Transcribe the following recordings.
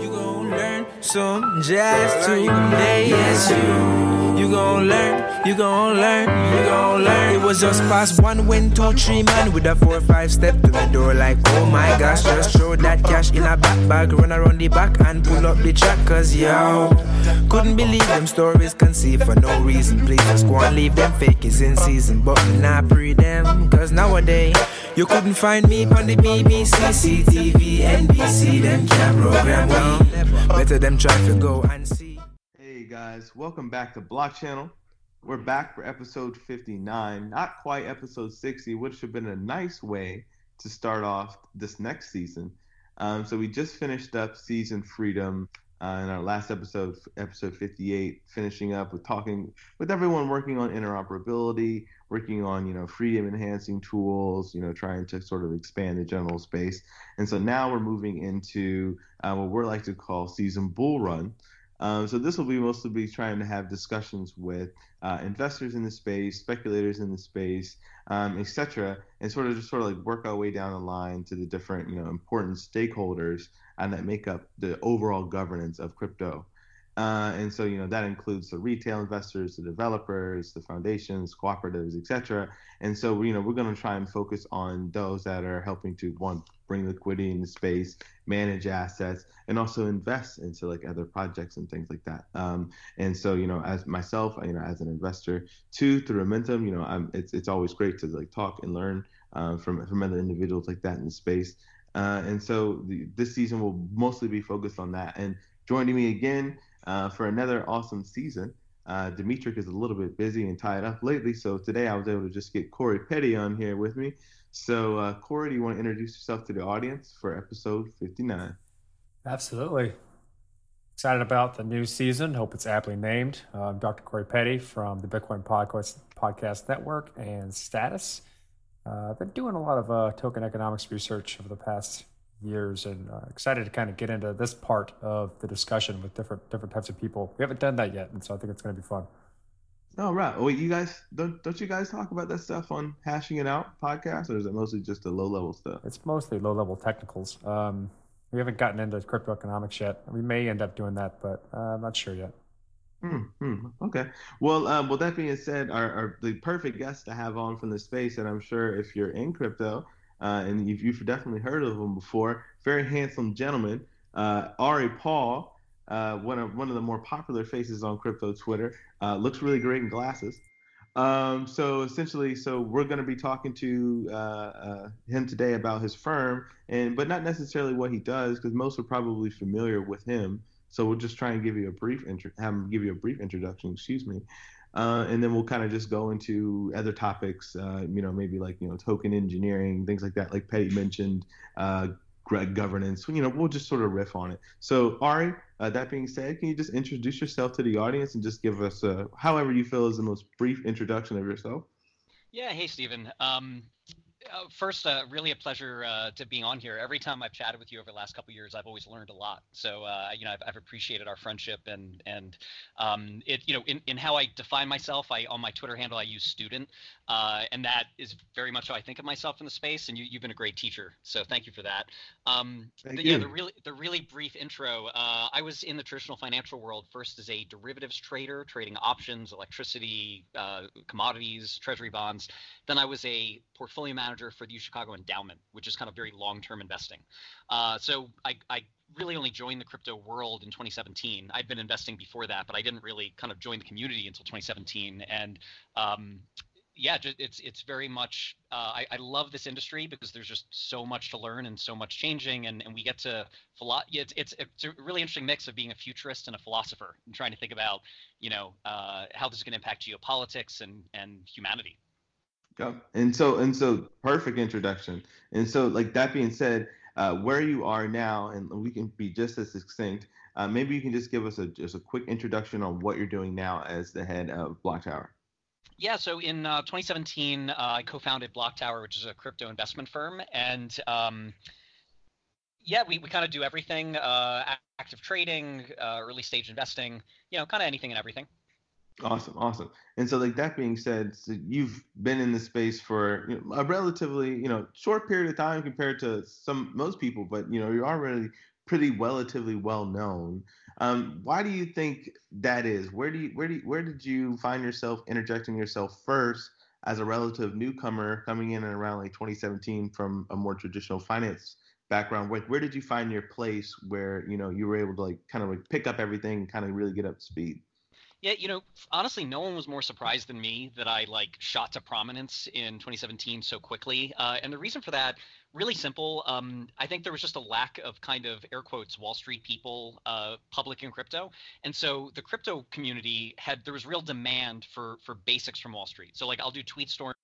You gon' learn some jazz today. Yes, you. You gon' learn. You gon' learn. You gon' learn. It was just past one, when two, three man with a four, five step to the door. Like, oh my gosh, just throw that cash in a back bag, run around the back and pull up the track. Cause yo, couldn't believe them stories conceived for no reason. Please just go and leave them fake is in season. But not pre them. Cause nowadays, you couldn't find me on the BBC, CTV, NBC. Them can't program me. Better them try to go and see. Guys, welcome back to BlockChannel. We're back for episode 59, not quite episode 60, which would have been a nice way to start off this next season. Um, so we just finished up season Freedom uh, in our last episode, episode 58, finishing up with talking with everyone working on interoperability, working on you know freedom enhancing tools, you know trying to sort of expand the general space. And so now we're moving into uh, what we're like to call season bull run. Um, so this will be mostly be trying to have discussions with uh, investors in the space, speculators in the space, um, etc., and sort of just sort of like work our way down the line to the different you know important stakeholders and that make up the overall governance of crypto. Uh, and so, you know, that includes the retail investors, the developers, the foundations, cooperatives, etc. And so, you know, we're going to try and focus on those that are helping to one bring liquidity in the space, manage assets, and also invest into like other projects and things like that. Um, and so, you know, as myself, you know, as an investor, two through Amentum, you know, I'm, it's it's always great to like talk and learn uh, from from other individuals like that in the space. Uh, and so the, this season will mostly be focused on that. And joining me again uh, for another awesome season. Uh, is a little bit busy and tied up lately, so today I was able to just get Corey Petty on here with me. So, uh, Corey, do you want to introduce yourself to the audience for episode 59? Absolutely. Excited about the new season. Hope it's aptly named. I'm Dr. Corey Petty from the Bitcoin Podcast, Podcast Network and Status. Uh, I've been doing a lot of uh, token economics research over the past years and uh, excited to kind of get into this part of the discussion with different different types of people. We haven't done that yet, and so I think it's going to be fun. Oh right. Wait, you guys don't don't you guys talk about that stuff on hashing it out podcast, or is it mostly just the low level stuff? It's mostly low level technicals. Um, we haven't gotten into crypto economics yet. We may end up doing that, but uh, I'm not sure yet. Hmm, hmm, okay. Well, um, well, that being said, our, our the perfect guest to have on from the space, and I'm sure if you're in crypto, uh, and you've, you've, definitely heard of him before. Very handsome gentleman, uh, Ari Paul, uh, one of one of the more popular faces on crypto Twitter. Uh, looks really great in glasses. Um, so essentially, so we're going to be talking to uh, uh, him today about his firm, and but not necessarily what he does, because most are probably familiar with him. So we'll just try and give you a brief intro, have him give you a brief introduction. Excuse me. Uh, and then we'll kind of just go into other topics, uh, you know, maybe like, you know, token engineering, things like that, like Petty mentioned, uh, Greg governance, you know, we'll just sort of riff on it. So, Ari, uh, that being said, can you just introduce yourself to the audience and just give us, uh, however you feel is the most brief introduction of yourself? Yeah. Hey, Stephen. Um, uh, first, uh, really a pleasure uh, to be on here. Every time I've chatted with you over the last couple years, I've always learned a lot. So, uh, you know, I've, I've, appreciated our friendship and and um, it, you know, in, in how I define myself, I on my Twitter handle I use student, uh, and that is very much how I think of myself in the space. And you, have been a great teacher, so thank you for that. Um, thank the, you. Yeah, the really the really brief intro. Uh, I was in the traditional financial world first as a derivatives trader, trading options, electricity, commodities, treasury bonds. Then I was a portfolio manager for the U Chicago Endowment, which is kind of very long-term investing. Uh, so I, I really only joined the crypto world in 2017. I'd been investing before that, but I didn't really kind of join the community until 2017. And um, yeah, it's it's very much. Uh, I, I love this industry because there's just so much to learn and so much changing, and, and we get to philo- it's, it's it's a really interesting mix of being a futurist and a philosopher and trying to think about you know uh, how this is going to impact geopolitics and and humanity. Yeah. And so and so perfect introduction. And so like that being said, uh, where you are now, and we can be just as succinct. Uh, maybe you can just give us a just a quick introduction on what you're doing now as the head of BlockTower. Yeah, so in uh, 2017, uh, I co-founded BlockTower, which is a crypto investment firm, and um, yeah, we, we kind of do everything: uh, active trading, uh, early stage investing, you know, kind of anything and everything. Awesome, awesome. And so, like that being said, so you've been in the space for you know, a relatively, you know, short period of time compared to some most people, but you know, you're already pretty relatively well known. Um, why do you think that is? Where do you where do you, where did you find yourself interjecting yourself first as a relative newcomer coming in around like 2017 from a more traditional finance background? Where, where did you find your place where you know you were able to like kind of like pick up everything and kind of really get up to speed? Yeah, you know, honestly, no one was more surprised than me that I like shot to prominence in 2017 so quickly. Uh, and the reason for that, really simple. Um, I think there was just a lack of kind of air quotes Wall Street people, uh, public in crypto, and so the crypto community had there was real demand for for basics from Wall Street. So like I'll do tweet storm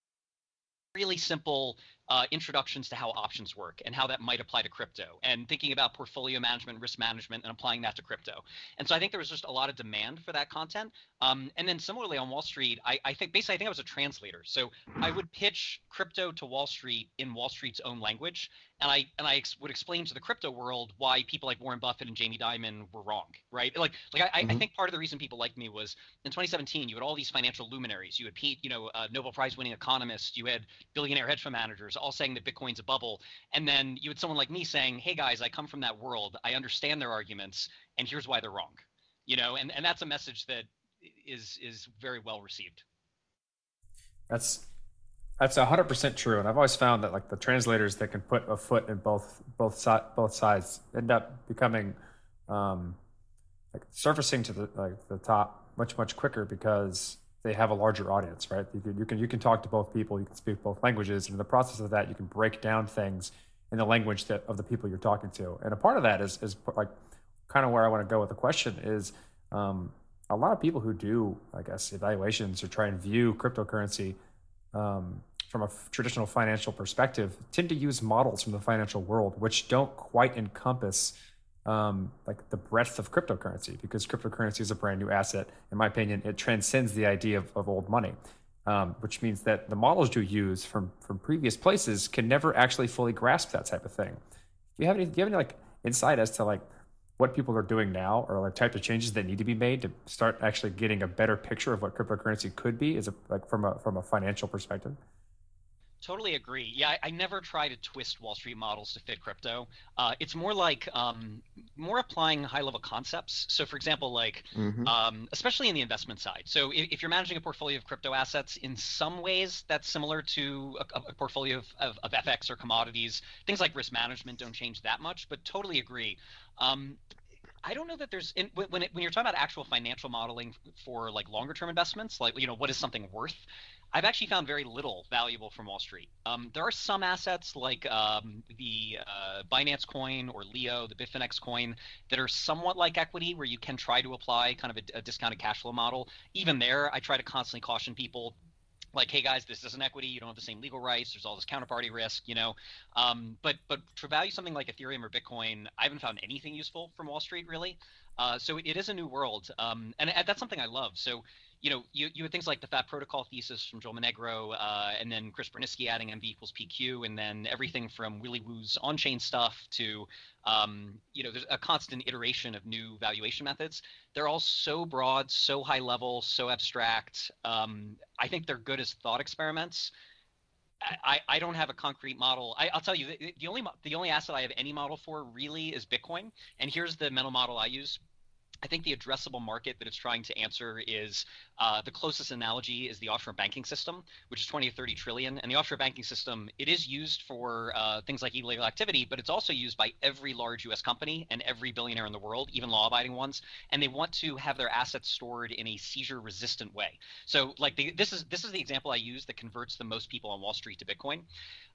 really simple uh, introductions to how options work and how that might apply to crypto and thinking about portfolio management risk management and applying that to crypto. And so i think there was just a lot of demand for that content. Um, and then similarly on wall street I, I, think basically i think i was a translator. So i would pitch crypto to wall street in wall street's own language. And i and i ex- would explain to the crypto world why people like warren buffett and jamie dimon were wrong right? Like like i, mm-hmm. I think part of the reason people liked me was in 2017 you had all these financial luminaries. You had pete you know uh, nobel prize winning economists you had billionaire hedge fund managers all saying that Bitcoin's a bubble, and then you had someone like me saying, "Hey guys, I come from that world. I understand their arguments, and here's why they're wrong." You know, and and that's a message that is is very well received. That's that's hundred percent true, and I've always found that like the translators that can put a foot in both both si- both sides end up becoming um, like surfacing to the like the top much much quicker because they have a larger audience, right? You can, you can you can talk to both people, you can speak both languages, and in the process of that, you can break down things in the language that of the people you're talking to. And a part of that is is like kind of where I want to go with the question is um, a lot of people who do, I guess, evaluations or try and view cryptocurrency um, from a f- traditional financial perspective tend to use models from the financial world, which don't quite encompass um, like the breadth of cryptocurrency because cryptocurrency is a brand new asset. In my opinion, it transcends the idea of, of old money, um, which means that the models you use from from previous places can never actually fully grasp that type of thing. Do you have any? Do you have any like insight as to like what people are doing now or like types of changes that need to be made to start actually getting a better picture of what cryptocurrency could be, is a, like from a from a financial perspective? Totally agree. Yeah, I, I, never try to twist Wall Street models to fit crypto. Uh, it's more like um, more applying high level concepts. So, for example, like mm-hmm. um, especially in the investment side. So, if, if, you're managing a portfolio of crypto assets, in some ways that's similar to a, a portfolio of, of, of, FX or commodities. Things like risk management don't change that much, but totally agree. Um, I don't know that there's in, when it, when you're talking about actual financial modeling for like longer term investments, like you know what is something worth. I've actually found very little valuable from Wall Street. Um, there are some assets like um, the uh, Binance coin or Leo, the Bitfinex coin, that are somewhat like equity, where you can try to apply kind of a, a discounted cash flow model. Even there, I try to constantly caution people like hey guys this isn't equity. You don't have the same legal rights. There's all this counterparty risk you know? Um, but but to value something like ethereum or bitcoin i haven't found anything useful from wall street really. Uh, so it, it is a new world. Um, and, and, that's something i love. So you know, you, you had things like the Fat Protocol thesis from Joel Monegro, uh, and then Chris Burniske adding MV equals PQ, and then everything from Willy Woo's on-chain stuff to, um, you know, there's a constant iteration of new valuation methods. They're all so broad, so high level, so abstract. Um, I think they're good as thought experiments. I, I don't have a concrete model. I, will tell you the, the only the only asset I have any model for really is Bitcoin, and here's the mental model I use. I think the addressable market that it's trying to answer is uh, the closest analogy is the offshore banking system, which is 20 to 30 trillion. And the offshore banking system, it is used for uh, things like illegal activity, but it's also used by every large U.S. company and every billionaire in the world, even law-abiding ones. And they want to have their assets stored in a seizure-resistant way. So, like the, this is this is the example I use that converts the most people on Wall Street to Bitcoin.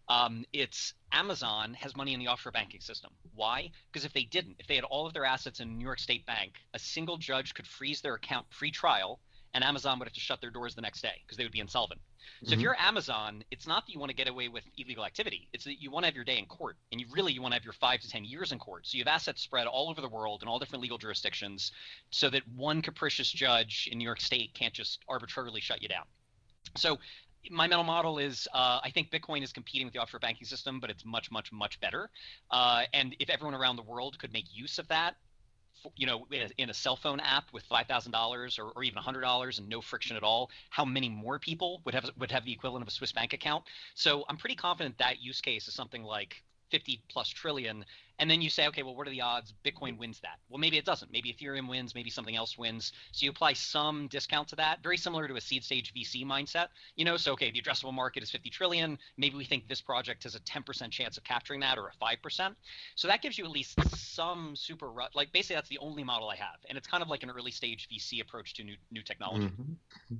Um, it's Amazon has money in the offshore banking system. Why? Because if they didn't, if they had all of their assets in New York State Bank, a single judge could freeze their account pre-trial, and Amazon would have to shut their doors the next day because they would be insolvent. So mm-hmm. if you're Amazon, it's not that you want to get away with illegal activity; it's that you want to have your day in court, and you really you want to have your five to ten years in court. So you have assets spread all over the world in all different legal jurisdictions, so that one capricious judge in New York State can't just arbitrarily shut you down. So my mental model is uh, I think Bitcoin is competing with the offshore banking system, but it's much, much, much better. Uh, and if everyone around the world could make use of that, you know, in a cell phone app with five thousand dollars or even hundred dollars and no friction at all, how many more people would have would have the equivalent of a Swiss bank account? So I'm pretty confident that use case is something like 50 plus trillion and then you say okay well what are the odds bitcoin wins that? Well maybe it doesn't. Maybe ethereum wins maybe something else wins. So you apply some discount to that very similar to a seed stage vc mindset you know? So okay the addressable market is 50 trillion. Maybe we think this project has a 10% chance of capturing that or a 5% so that gives you at least some super like basically that's the only model i have. And it's kind of like an early stage vc approach to new new technology. Mm-hmm.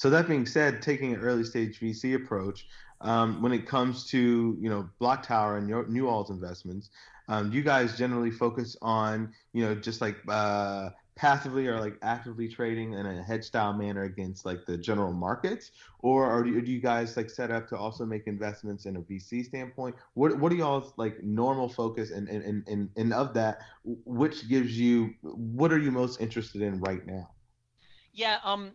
So that being said, taking an early stage VC approach, um, when it comes to you know BlockTower and your New All's investments, um, you guys generally focus on you know just like uh, passively or like actively trading in a hedge style manner against like the general markets, or are do, you guys like set up to also make investments in a VC standpoint? What what are y'all's like normal focus and and and and of that, which gives you what are you most interested in right now? Yeah, um,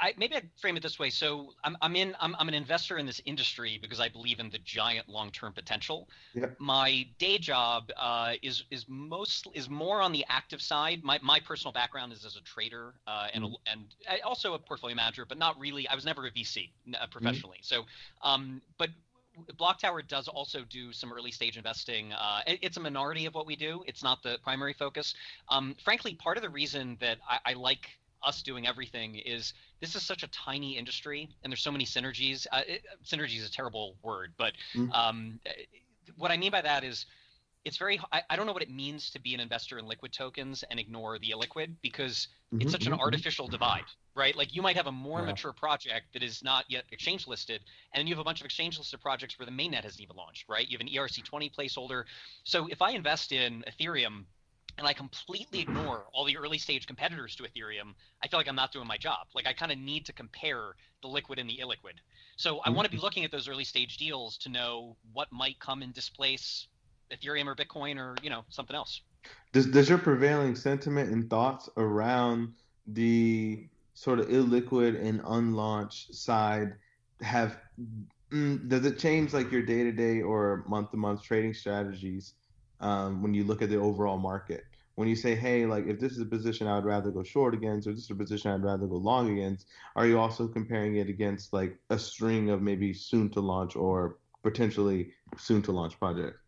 I, maybe I'd frame it this way. So I'm, I'm in I'm, I'm an investor in this industry because I believe in the giant long term potential. Yep. My day job uh, is is most is more on the active side. My my personal background is as a trader uh, and mm-hmm. and also a portfolio manager, but not really. I was never a VC uh, professionally. Mm-hmm. So, um, but BlockTower does also do some early stage investing. Uh, it's a minority of what we do. It's not the primary focus. Um, frankly, part of the reason that I, I like us doing everything is this is such a tiny industry and there's so many synergies. Uh, it, synergy is a terrible word, but mm-hmm. um, what I mean by that is it's very I, I, don't know what it means to be an investor in liquid tokens and ignore the illiquid because mm-hmm, it's such an mm-hmm. artificial divide right like you might have a more yeah. mature project that is not yet exchange listed and then you have a bunch of exchange listed projects where the mainnet hasn't even launched right you have an erc20 placeholder so if i invest in ethereum and I completely ignore all the early stage competitors to Ethereum, I feel like I'm not doing my job. Like I kind of need to compare the liquid and the illiquid. So I want to be mm-hmm. looking at those early stage deals to know what might come and displace Ethereum or Bitcoin or you know something else. Does does your prevailing sentiment and thoughts around the sort of illiquid and unlaunched side have mm, does it change like your day to day or month to month trading strategies? Um, when you look at the overall market. When you say, hey, like if this is a position I would rather go short against, or this is a position I'd rather go long against, are you also comparing it against like a string of maybe soon to launch or potentially soon to launch projects?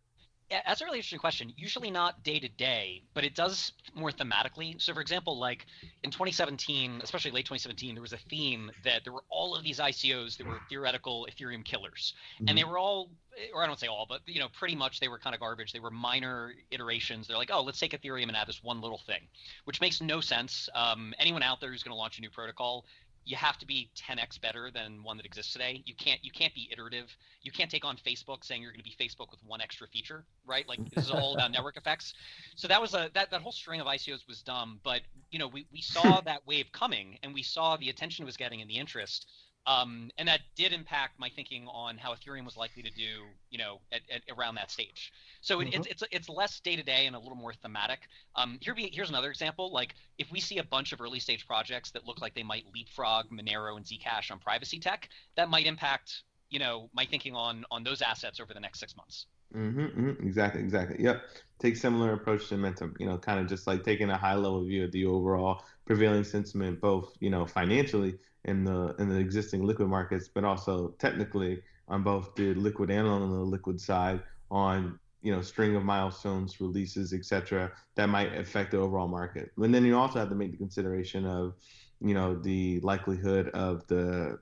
Yeah, that's a really interesting question. Usually not day to day, but it does more thematically. So, for example, like in 2017, especially late 2017, there was a theme that there were all of these ICOs that were theoretical Ethereum killers, mm-hmm. and they were all, or I don't say all, but you know, pretty much they were kind of garbage. They were minor iterations. They're like, oh, let's take Ethereum and add this one little thing, which makes no sense. Um, anyone out there who's going to launch a new protocol you have to be 10x better than one that exists today. You can't you can't be iterative. You can't take on Facebook saying you're going to be Facebook with one extra feature, right? Like this is all about network effects. So that was a that that whole string of ICOs was dumb, but you know, we we saw that wave coming and we saw the attention it was getting and the interest. Um, and that did impact my thinking on how Ethereum was likely to do, you know, at, at around that stage. So mm-hmm. it, it's it's less day to day and a little more thematic. Um, here be, here's another example. Like if we see a bunch of early stage projects that look like they might leapfrog Monero and Zcash on privacy tech, that might impact, you know, my thinking on on those assets over the next six months. Mm-hmm, mm-hmm. Exactly, exactly. Yep. Take similar approach to Amentum. You know, kind of just like taking a high level view of the overall prevailing sentiment, both you know financially in the in the existing liquid markets, but also technically on both the liquid and on the liquid side on you know string of milestones, releases, etc. That might affect the overall market. And then you also have to make the consideration of you know the likelihood of the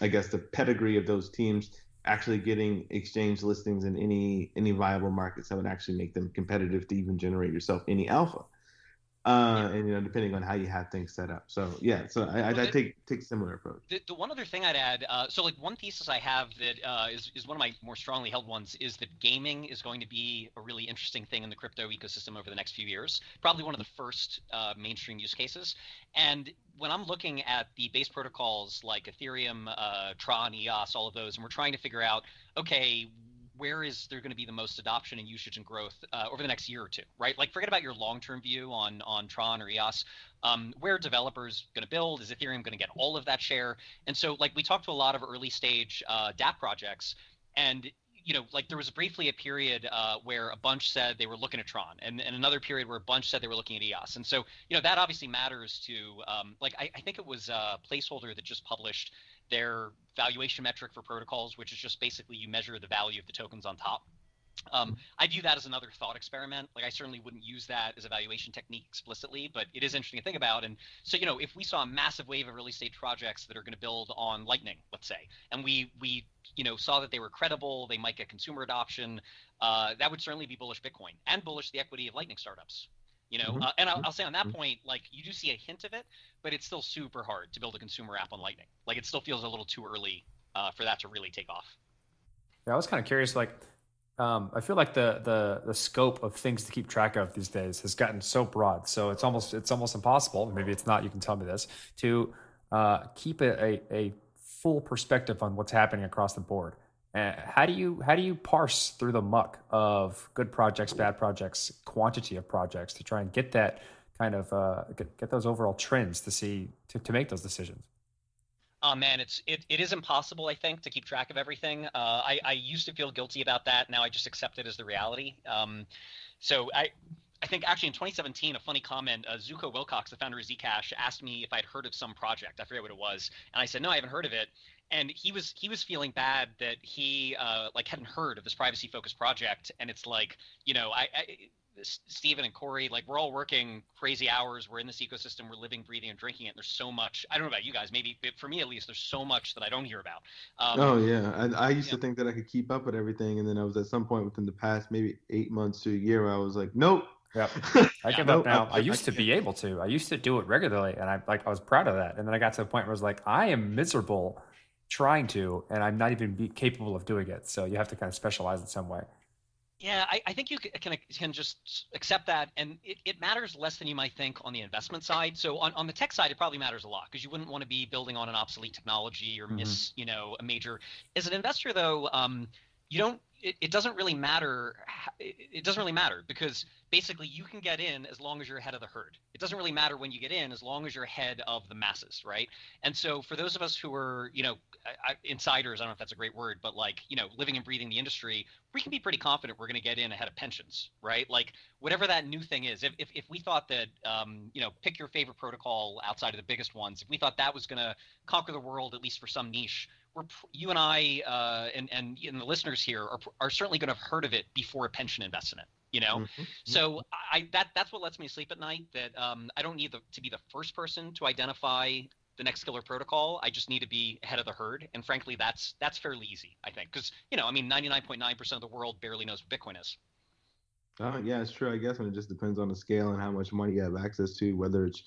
I guess the pedigree of those teams actually getting exchange listings in any any viable markets that would actually make them competitive to even generate yourself any alpha uh, and you know depending on how you have things set up. So yeah, so I, well, I, I take take similar approach. The, the, one other thing I'd add, uh, so like one thesis I have that uh, is is one of my more strongly held ones is that gaming is going to be a really interesting thing in the crypto ecosystem over the next few years. Probably one of the first uh, mainstream use cases. And when I'm looking at the base protocols like Ethereum, uh, Tron, EOS, all of those, and we're trying to figure out, okay, where is there going to be the most adoption and usage and growth uh, over the next year or two, right? Like forget about your long-term view on on Tron or EOS. Um, where developers going to build? Is Ethereum going to get all of that share? And so, like we talked to a lot of early stage uh, DApp projects, and you know, like there was briefly a period uh, where a bunch said they were looking at Tron, and, and another period where a bunch said they were looking at EOS. And so, you know, that obviously matters to, um, like, I, I, think it was a Placeholder that just published their valuation metric for protocols, which is just basically you measure the value of the tokens on top. Um, I view that as another thought experiment. Like I certainly wouldn't use that as a valuation technique explicitly, but it is interesting to think about. And so, you know, if we saw a massive wave of early stage projects that are going to build on Lightning, let's say, and we we you know saw that they were credible, they might get consumer adoption, uh, that would certainly be bullish Bitcoin and bullish the equity of Lightning startups. You know, Mhm. uh, and I'll, Mhm. I'll say on that Mhm. point, like you do see a hint of it, but it's still super hard to build a consumer app on Lightning. Like it still feels a little too early uh, for that to really take off. Yeah, I was kind of curious. Like, um, I feel like the the the scope of things to keep track of these days has gotten so broad. So it's almost it's almost impossible. Maybe it's not. You can tell me this to uh, keep a, a, a full perspective on what's happening across the board. Uh, how do you how do you parse through the muck of good projects, bad projects, quantity of projects to try and get that kind of uh, get, get those overall trends to see to, to make those decisions? Oh man, it's it, it is impossible, I think, to keep track of everything. Uh, I I used to feel guilty about that. Now I just accept it as the reality. Um, so I I think actually in 2017, a funny comment, uh, Zooko Wilcox, the founder of Zcash, asked me if I'd heard of some project. I forget what it was, and I said no, I haven't heard of it. And he was he was feeling bad that he uh, like hadn't heard of this privacy focused project. And it's like you know I, I S- Stephen and Corey, like we're all working crazy hours. We're in this ecosystem. We're living, breathing, and drinking it. And there's so much. I don't know about you guys. Maybe but for me at least, there's so much that I don't hear about. Um, oh yeah, I, I used yeah. to think that I could keep up with everything, and then I was at some point within the past maybe eight months to a year where I was like, nope. Yep. I give Nope, up now. I- I, I used to be able to. I used to do it regularly, and I like I was proud of that. And then I got to the point where I was like, I am miserable trying to, and I'm not even be capable of doing it. So you have to kind of specialize in some way. Yeah, I, I think you can can just accept that, and it, it matters less than you might think on the investment side. So on, on the tech side, it probably matters a lot because you wouldn't want to be building on an obsolete technology or miss, you know, a major. As an investor, though, um, you don't. It, it doesn't really matter. It, doesn't really matter because basically you can get in as long as you're ahead of the herd. It doesn't really matter when you get in as long as you're ahead of the masses, right? And so for those of us who are, you know, insiders, I don't know if that's a great word, but like, you know, living and breathing the industry, we can be pretty confident we're going to get in ahead of pensions, right? Like whatever that new thing is. If, if, if we thought that, um, you know, pick your favorite protocol outside of the biggest ones, if we thought that was going to conquer the world, at least for some niche, you and I uh, and, and, and the listeners here are, are certainly going to have heard of it before a pension invests in it, you know? Mhm. So I that that's what lets me sleep at night. That um, I don't need the, to be the first person to identify the next killer protocol. I just need to be ahead of the herd, and frankly, that's that's fairly easy, I think, because you know, I mean, ninety nine point nine percent of the world barely knows what Bitcoin is. Uh, yeah, it's true. I guess, and it just depends on the scale and how much money you have access to, whether it's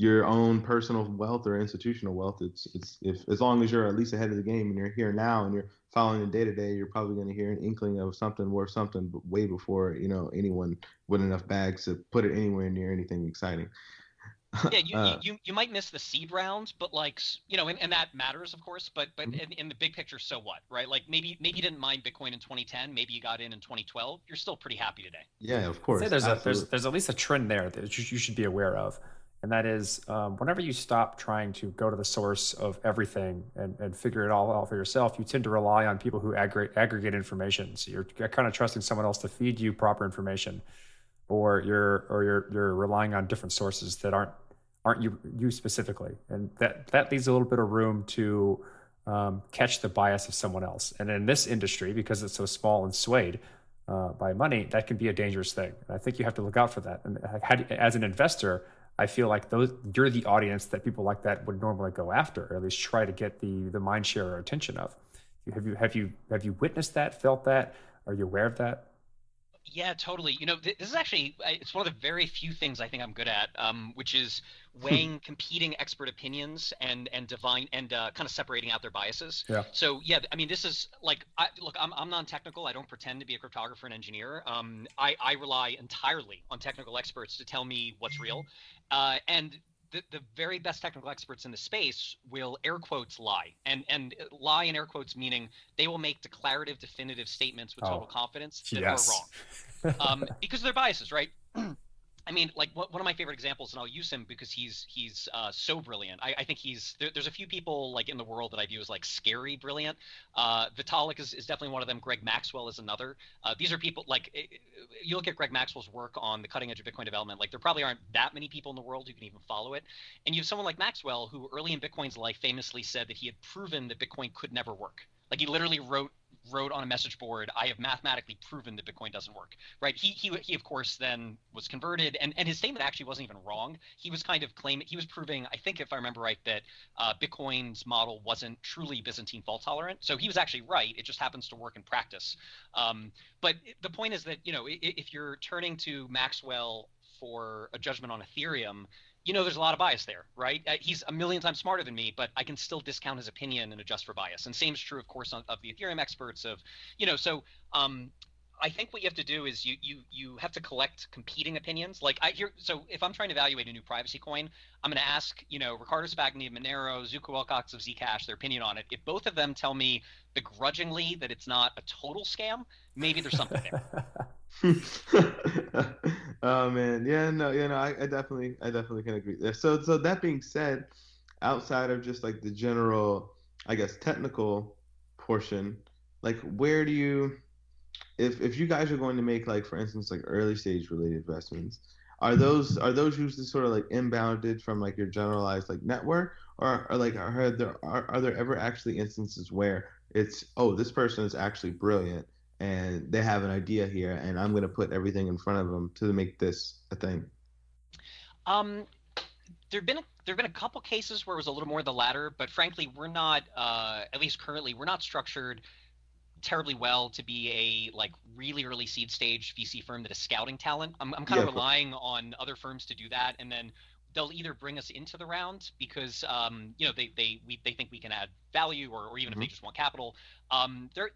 your own personal wealth or institutional wealth. It's it's if as long as you're at least ahead of the game and you're here now and you're following the day to day, you're probably going to hear an inkling of something worth something b- way before you know anyone with enough bags to put it anywhere near anything exciting. Yeah, you, Uh, you, you you might miss the seed rounds, but like you know, and, and that matters, of course. But but Mhm. in, in the big picture, so what, right? Like maybe maybe you didn't mind Bitcoin in 2010, maybe you got in in 2012. You're still pretty happy today. yeah, of I'd course. say there's a there's there's at least a trend there that you, you should be aware of, and that is um, whenever you stop trying to go to the source of everything and, and figure it all out for yourself, you tend to rely on people who aggregate aggregate information. So you're kind of trusting someone else to feed you proper information, or you're or you're you're relying on different sources that aren't aren't you you specifically, and that that leaves a little bit of room to um, catch the bias of someone else. And in this industry, because it's so small and swayed uh, by money, that can be a dangerous thing. And I think you have to look out for that. And how do- as an investor, I feel like those you're the audience that people like that would normally go after, or at least try to get the the mind share or attention of. Have you have you have you witnessed that? Felt that? Are you aware of that? Yeah, totally. You know, th- this is actually it's one of the very few things I think I'm good at, um, which is weighing competing expert opinions and and divine and uh, kind of separating out their biases. Yeah. So yeah, I mean, this is like, I, look, I'm I'm non-technical. I don't pretend to be a cryptographer and engineer. Um, I I rely entirely on technical experts to tell me what's real, uh, and. The, the very best technical experts in the space will air quotes lie and and lie in air quotes meaning they will make declarative definitive statements with total Oh, confidence that yes. are wrong um, because of their biases, right? I mean, like one of my favorite examples, and I'll use him because he's he's uh, so brilliant. I, I think he's there, there's a few people like in the world that I view as like scary brilliant. Uh, Vitalik is, is definitely one of them. Greg Maxwell is another. Uh, these are people like eh, you look at Greg Maxwell's work on the cutting edge of Bitcoin development. Like there probably aren't that many people in the world who can even follow it. And you have someone like Maxwell who early in Bitcoin's life famously said that he had proven that Bitcoin could never work. Like he literally wrote wrote on a message board, "I have mathematically proven that Bitcoin doesn't work." Right? He he he of course then was converted, and and his statement actually wasn't even wrong. He was kind of claiming he was proving, I think if I remember right, that uh, Bitcoin's model wasn't truly Byzantine fault tolerant. So he was actually right. It just happens to work in practice. Um, but the point is that you know if you're turning to Maxwell for a judgment on Ethereum, you know there's a lot of bias there, right? Uh, he's a million times smarter than me, but I can still discount his opinion and adjust for bias. And same is true, of course, of, of the Ethereum experts. Of you know, so um, I think what you have to do is you you you have to collect competing opinions. Like I hear, so if I'm trying to evaluate a new privacy coin, I'm going to ask you know Riccardo Spagni of Monero, Zooko Wilcox of Zcash their opinion on it. If both of them tell me begrudgingly that it's not a total scam, maybe there's something there. oh man, yeah, no, you know, I, I definitely, I definitely can agree there. So, so that being said, outside of just like the general, I guess, technical portion, like where do you, if if you guys are going to make like, for instance, like early stage related investments, are those are those usually sort of like inbounded from like your generalized like network, or, or like are there are, are there ever actually instances where it's oh this person is actually brilliant and they have an idea here, and I'm going to put everything in front of them to make this a thing? Um, there've been a, there've been a couple cases where it was a little more the latter, but frankly, we're not uh, at least currently we're not structured terribly well to be a like really early seed stage VC firm that is scouting talent. I'm, I'm kind yeah, of relying on other firms to do that, and then they'll either bring us into the round because um, you know they they we, they think we can add value, or, or even mm-hmm. if they just want capital. Um, there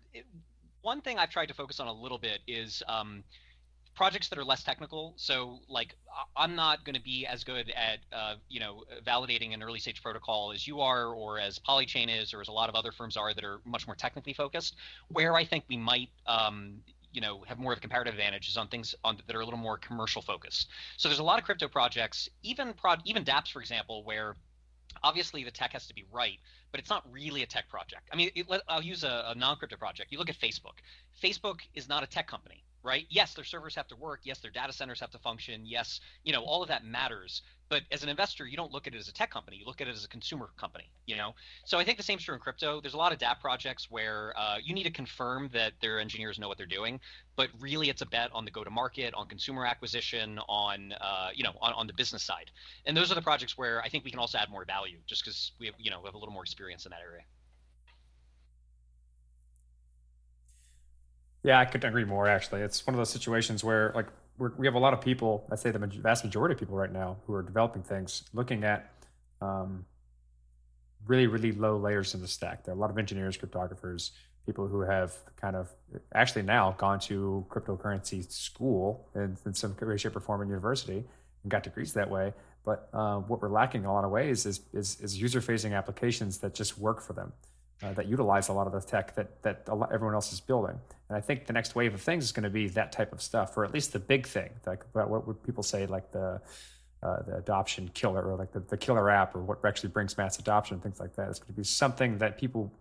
one thing I've tried to focus on a little bit is um, projects that are less technical. So, like, I'm not going to be as good at, uh, you know, validating an early stage protocol as you are, or as Polychain is, or as a lot of other firms are that are much more technically focused. Where I think we might, um, you know, have more of a comparative advantage is on things on, that are a little more commercial focused. So, there's a lot of crypto projects, even prod, even DApps, for example, where obviously the tech has to be right, but it's not really a tech project. I mean, it, I'll use a, a non crypto project. You look at Facebook. Facebook is not a tech company, right? Yes, their servers have to work. Yes, their data centers have to function. Yes, you know, all of that matters. But as an investor, you don't look at it as a tech company. You look at it as a consumer company, you know? So I think the same is true in crypto. There's a lot of DApp projects where uh, you need to confirm that their engineers know what they're doing. But really, it's a bet on the go to market, on consumer acquisition, on, uh, you know, on, on the business side. And those are the projects where I think we can also add more value just because we have, you know, we have a little more experience in that area. Yeah, I couldn't agree more. Actually, it's one of those situations where like we have a lot of people. I'd say the vast majority of people right now who are developing things, looking at um, really, really low layers in the stack. There are a lot of engineers, cryptographers, people who have kind of actually now gone to cryptocurrency school in, in some way, shape, or form in university and got degrees that way. But uh, what we're lacking in a lot of ways is, is, is user-facing applications that just work for them uh, that utilize a lot of the tech that that lot, everyone else is building. And I think the next wave of things is going to be that type of stuff, or at least the big thing, like what would people say, like the uh, the adoption killer, or like the, the killer app, or what actually brings mass adoption, things like that. It's going to be something that people.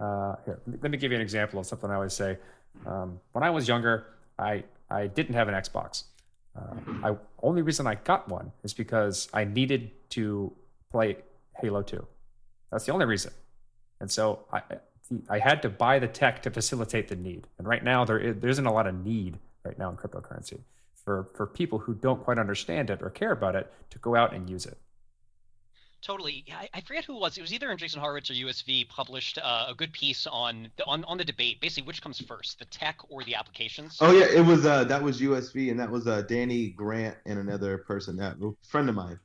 Uh, here, let me give you an example of something I always say. Um, when I was younger, I I didn't have an Xbox. Uh, I only reason I got one is because I needed to play Halo 2. That's the only reason. And so I, I had to buy the tech to facilitate the need. And right now there, is, there isn't a lot of need right now in cryptocurrency for, for people who don't quite understand it or care about it to go out and use it. Totally. I, I forget who it was. It was either Andreessen Horowitz or USV published uh, a good piece on the, on on the debate. Basically, which comes first, the tech or the applications? Oh yeah, it was uh, that was USV, and that was uh, Danny Grant and another person, that friend of mine.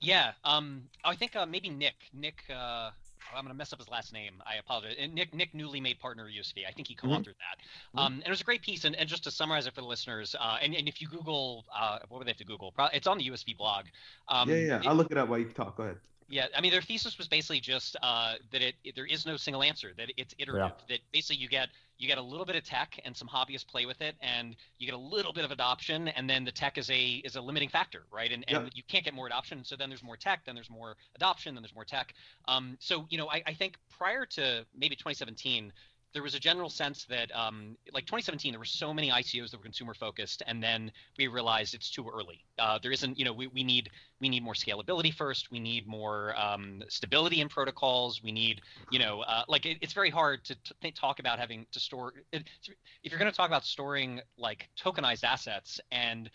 Yeah. Um. I think uh, maybe Nick. Nick. Uh, I'm going to mess up his last name. I apologize. And Nick, Nick newly made partner USV. I think he mm-hmm. co-authored mm-hmm. that. Um, and it was a great piece. And, and just to summarize it for the listeners, uh, and, and if you Google, uh, what would they have to Google? It's on the USV blog. Um, yeah, yeah. It, I'll look it up while you talk. Go ahead. Yeah, I mean, their thesis was basically just uh, that it, it, there is no single answer. That it's iterative. Yeah. That basically you get you get a little bit of tech and some hobbyists play with it, and you get a little bit of adoption, and then the tech is a is a limiting factor, right? And and yeah. you can't get more adoption. So then there's more tech, then there's more adoption, then there's more tech. Um, so you know, I, I think prior to maybe 2017, there was a general sense that um, like 2017 there were so many icos that were consumer focused and then we realized it's too early uh, there isn't you know we, we need we need more scalability first we need more um, stability in protocols we need you know uh, like it, it's very hard to, think, talk about having to store it, if you're going to talk about storing like tokenized assets and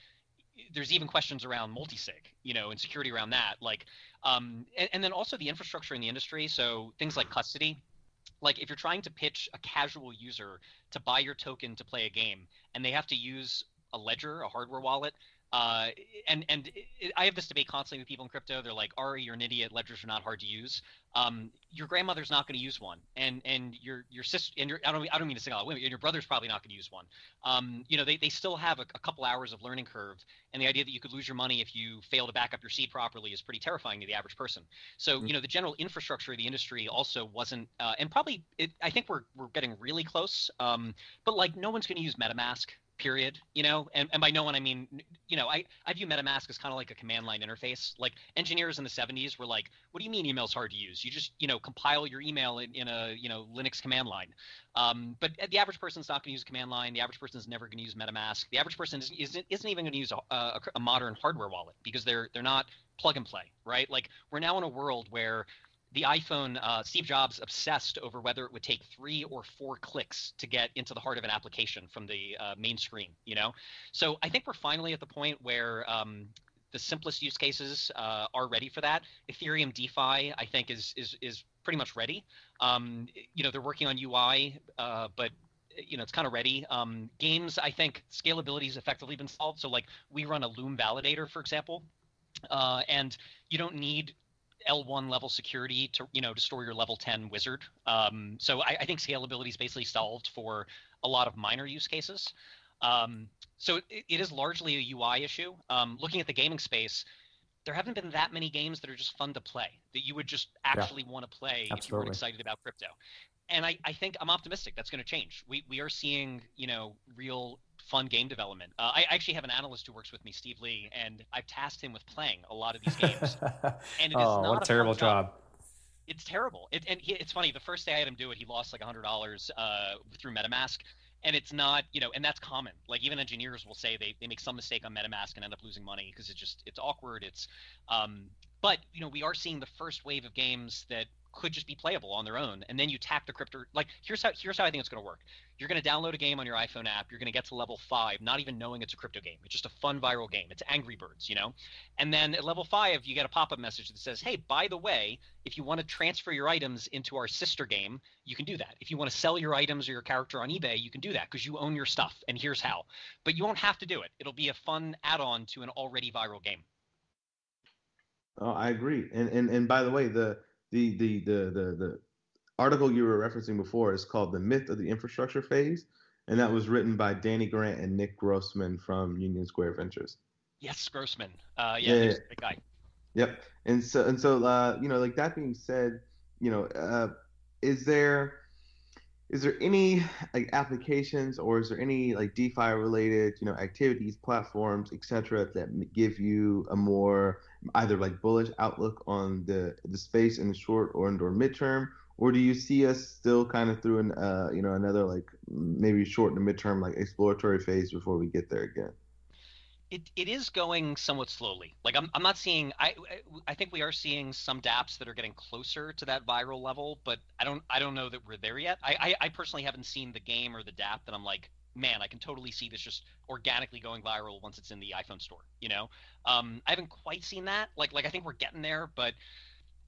there's even questions around multi-sig, you know, and security around that. Like, um, and, and, then also the infrastructure in the industry. So things like custody like if you're trying to pitch a casual user to buy your token to play a game and they have to use a ledger a hardware wallet uh, and and it, I have this debate constantly with people in crypto. They're like, "Ari, you're an idiot. Ledgers are not hard to use. Um, your grandmother's not going to use one, and and your your sister and your I don't I don't mean to single out women. And your brother's probably not going to use one. Um, you know, they, they still have a, a, couple hours of learning curve, and the idea that you could lose your money if you fail to back up your seed properly is pretty terrifying to the average person. So mm-hmm. you know, the general infrastructure of the industry also wasn't, uh, and probably it, I think we're we're getting really close. Um, but like, no one's going to use MetaMask period you know? And, and by no one i mean you know i, I view metamask as kind of like a command line interface. Like engineers in the 70s were like what do you mean email's hard to use? You just you know compile your email in, in a you know linux command line. Um, but the average person's not going to use a command line. The average person is never going to use metamask. The average person isn't, isn't, isn't even going to use a, a, a modern hardware wallet because they're they're not plug and play right? Like we're now in a world where the iPhone, uh, Steve Jobs obsessed over whether it would take three or four clicks to get into the heart of an application from the uh, main screen. You know, so I think we're finally at the point where um, the simplest use cases uh, are ready for that. Ethereum DeFi, I think, is is is pretty much ready. Um, you know, they're working on UI, uh, but you know it's kind of ready. Um, games, I think, scalability has effectively been solved. So like we run a Loom validator, for example. Uh, and you don't need L1 level security to you know to store your level 10 wizard. Um, so I, I, think scalability is basically solved for a lot of minor use cases. Um, so it, it is largely a UI issue. Um, looking at the gaming space, there haven't been that many games that are just fun to play that you would just actually yeah. want to play Absolutely. if you were excited about crypto. And I, I think I'm optimistic that's going to change. We we are seeing you know real fun game development. Uh, I actually have an analyst who works with me, Steve Lee, and I've tasked him with playing a lot of these games. and it is oh, not what a terrible job. job. It's terrible. It, and he, it's funny. The first day I had him do it, he lost like hundred dollars uh, through MetaMask, and it's not you know, and that's common. Like even engineers will say they, they make some mistake on MetaMask and end up losing money because it's just it's awkward. It's um, but you know we are seeing the first wave of games that could just be playable on their own and then you tack the crypto like here's how here's how i think it's going to work. You're going to download a game on your iphone app you're going to get to level five not even knowing it's a crypto game. It's just a fun viral game. It's angry birds you know? And then at level five you get a pop-up message that says hey by the way if you want to transfer your items into our sister game you can do that. If you want to sell your items or your character on ebay you can do that because you own your stuff and here's how. But you won't have to do it. It'll be a fun add-on to an already viral game. Oh i agree. And and, and by the way the the the the the, the article you were referencing before is called "The Myth of the Infrastructure Phase," and that was written by Danny Grant and Nick Grossman from Union Square Ventures. Yes, Grossman. Uh, yeah, yeah, the guy. Yep. And so and so uh, you know, like that being said, you know, uh, is there is there any like applications or is there any like DeFi related, you know, activities, platforms, etc., that give you a more either like bullish outlook on the the space in the short or or midterm, or do you see us still kind of through an uh, you know another like maybe short and midterm like exploratory phase before we get there again? It, it is going somewhat slowly. Like I'm, I'm not seeing. I I think we are seeing some DApps that are getting closer to that viral level, but I don't I don't know that we're there yet. I I, I personally haven't seen the game or the DApp that I'm like, man, I can totally see this just organically going viral once it's in the iPhone store. You know, um, I haven't quite seen that. Like, like I think we're getting there, but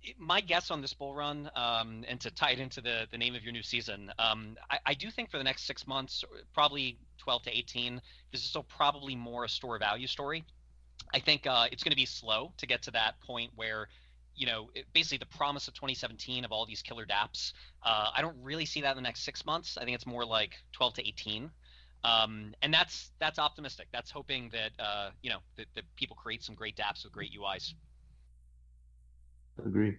it, my guess on this bull run, um, and to tie it into the the name of your new season, um, I, I, do think for the next six months, probably 12 to 18, this is still probably more a store value story. I think uh, it's going to be slow to get to that point where you know, basically the promise of 2017 of all these killer DApps. Uh, I don't really see that in the next six months. I think it's more like 12 to 18. Um, and that's that's optimistic. That's hoping that uh, you know that, that people create some great dApps with great UIs. Agree,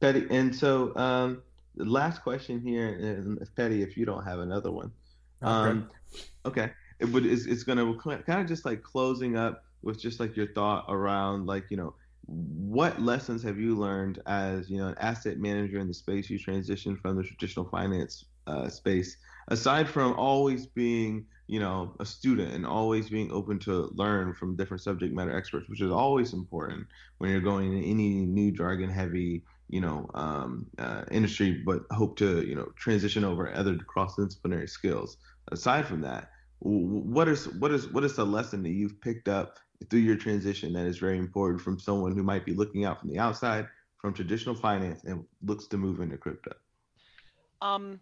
Petty. And so um, the last question here, and Petty, if you don't have another one, um, okay, it would is it's going to kind of just like closing up with just like your thought around like you know what lessons have you learned as you know an asset manager in the space you transitioned from the traditional finance uh, space. Aside from always being, you know, a student and always being open to learn from different subject matter experts, which is always important when you're going in any new jargon heavy, you know, um, uh, industry, but hope to, you know, transition over other cross disciplinary skills. Aside from that, what is what is what is the lesson that you've picked up through your transition that is very important from someone who might be looking out from the outside from traditional finance and looks to move into crypto? Um,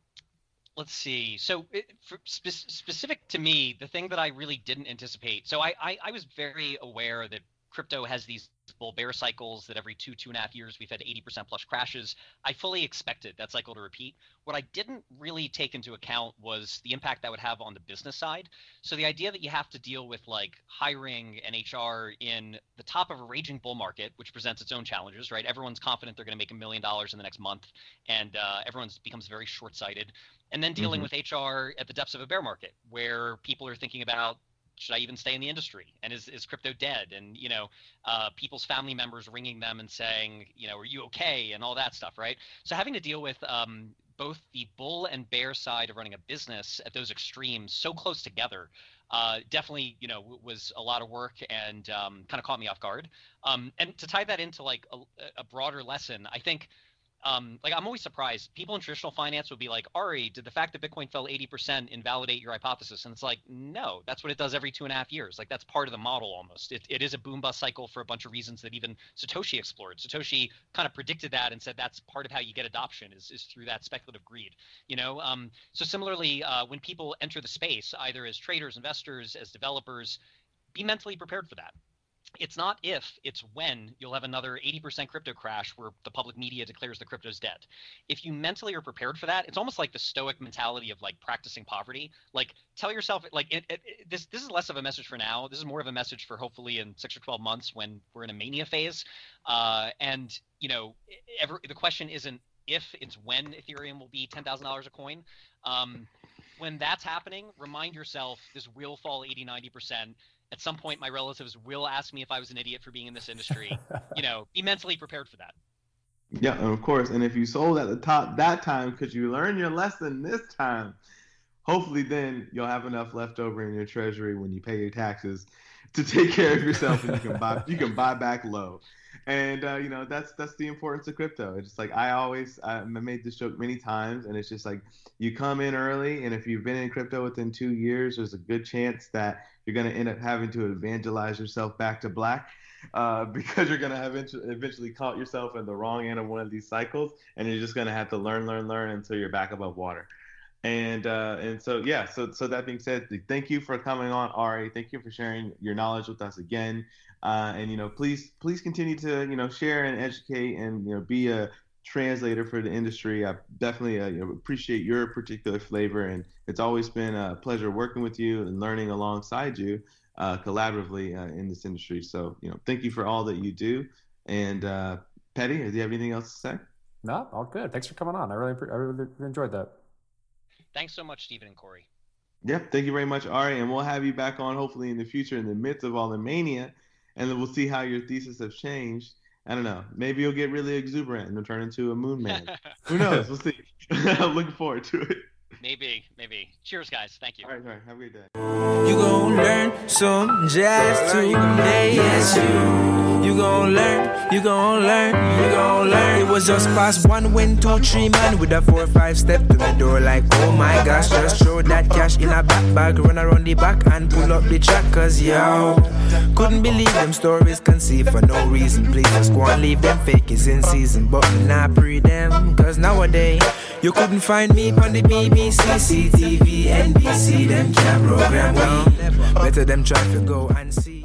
let's see. So, it, spe- specific to me, the thing that I really didn't anticipate. So, I, I, I was very aware that crypto has these bull bear cycles that every two two and a half years we've had 80% plus crashes i fully expected that cycle to repeat. What i didn't really take into account was the impact that would have on the business side. So the idea that you have to deal with like hiring and hr in the top of a raging bull market which presents its own challenges right? Everyone's confident they're going to make a million dollars in the next month and uh, everyone's becomes very short-sighted. And then dealing mm-hmm. with hr at the depths of a bear market where people are thinking about should I even stay in the industry? And is, is crypto dead? And, you know, uh, people's family members ringing them and saying, you know, are you okay? And all that stuff, right? So having to deal with um, both the bull and bear side of running a business at those extremes so close together uh, definitely, you know, was a lot of work and um, kind of caught me off guard. Um, and to tie that into like a, a broader lesson, I think – um, like I'm always surprised. People in traditional finance would be like, Ari, did the fact that Bitcoin fell 80% invalidate your hypothesis? And it's like, no, that's what it does every two and a half years. Like that's part of the model almost. It, it is a boom bust cycle for a bunch of reasons that even Satoshi explored. Satoshi kind of predicted that and said that's part of how you get adoption is, is through that speculative greed. You know, um, so similarly, uh, when people enter the space, either as traders, investors, as developers, be mentally prepared for that it's not if, it's when you'll have another 80% crypto crash where the public media declares the crypto's dead. If you mentally are prepared for that, it's almost like the stoic mentality of like practicing poverty. Like tell yourself, like it, it, it, this, this is less of a message for now. This is more of a message for hopefully in six or 12 months when we're in a mania phase. Uh, and, you know, ever, the question isn't if, it's when Ethereum will be $10,000 a coin. Um, when that's happening, remind yourself this will fall 80, 90% at some point my relatives will ask me if I was an idiot for being in this industry. you know, be mentally prepared for that. Yeah, of course. And if you sold at the top that time, could you learn your lesson this time? Hopefully, then you'll have enough left over in your treasury when you pay your taxes to take care of yourself, and you can buy you can buy back low. And uh, you know that's that's the importance of crypto. It's just like I always I made this joke many times, and it's just like you come in early, and if you've been in crypto within two years, there's a good chance that you're going to end up having to evangelize yourself back to black uh, because you're going to have eventually caught yourself in the wrong end of one of these cycles, and you're just going to have to learn, learn, learn until you're back above water. And uh, and so yeah, so so that being said, thank you for coming on, Ari. Thank you for sharing your knowledge with us again. Uh, and you know, please please continue to you know share and educate and you know be a translator for the industry. I definitely uh, you know, appreciate your particular flavor, and it's always been a pleasure working with you and learning alongside you uh, collaboratively uh, in this industry. So, you know, thank you for all that you do. And uh, Petty, do you have anything else to say? No, all good. Thanks for coming on. I really, I really enjoyed that. Thanks so much, Stephen and Corey. Yep, thank you very much, Ari, and we'll have you back on hopefully in the future in the midst of all the mania, and then we'll see how your thesis has changed I don't know. Maybe you'll get really exuberant and turn into a moon man. Who knows? We'll see. I'm looking forward to it. Maybe, maybe. Cheers, guys. Thank you. All right, all right. Have a great day. You gon' learn some jazz today. Yes, you. You gon' learn. You gon' learn. You gon' learn. It was just past one, win, two, three, man with a four, five step to the door. Like, oh my gosh, just throw that cash in a back bag, run around the back and pull up the track. Cause yo, couldn't believe them stories conceived for no reason. Please just go and leave them fake is in season. But not breed them. Cause nowadays, you couldn't find me on the BBC, CCTV, NBC, them can't program me. Better them try to go and see.